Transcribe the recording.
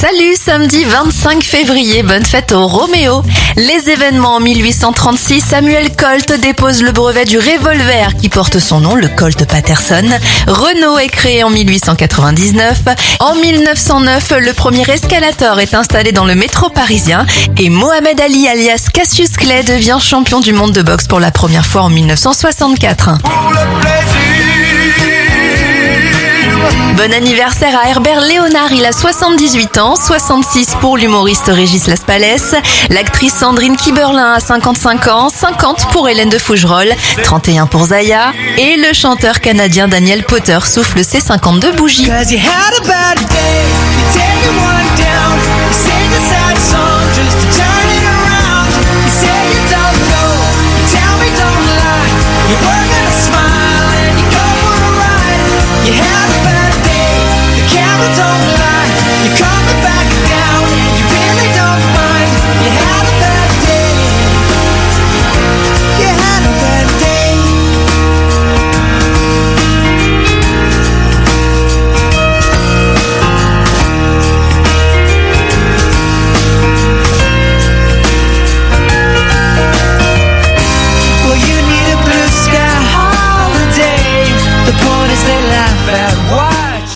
Salut, samedi 25 février, bonne fête au Roméo. Les événements en 1836, Samuel Colt dépose le brevet du revolver qui porte son nom, le Colt Patterson. Renault est créé en 1899. En 1909, le premier escalator est installé dans le métro parisien et Mohamed Ali alias Cassius Clay devient champion du monde de boxe pour la première fois en 1964. Bon anniversaire à Herbert Léonard, il a 78 ans, 66 pour l'humoriste Régis Laspalès, l'actrice Sandrine Kiberlin a 55 ans, 50 pour Hélène de Fougerolles, 31 pour Zaya et le chanteur canadien Daniel Potter souffle ses 52 bougies. they laugh at why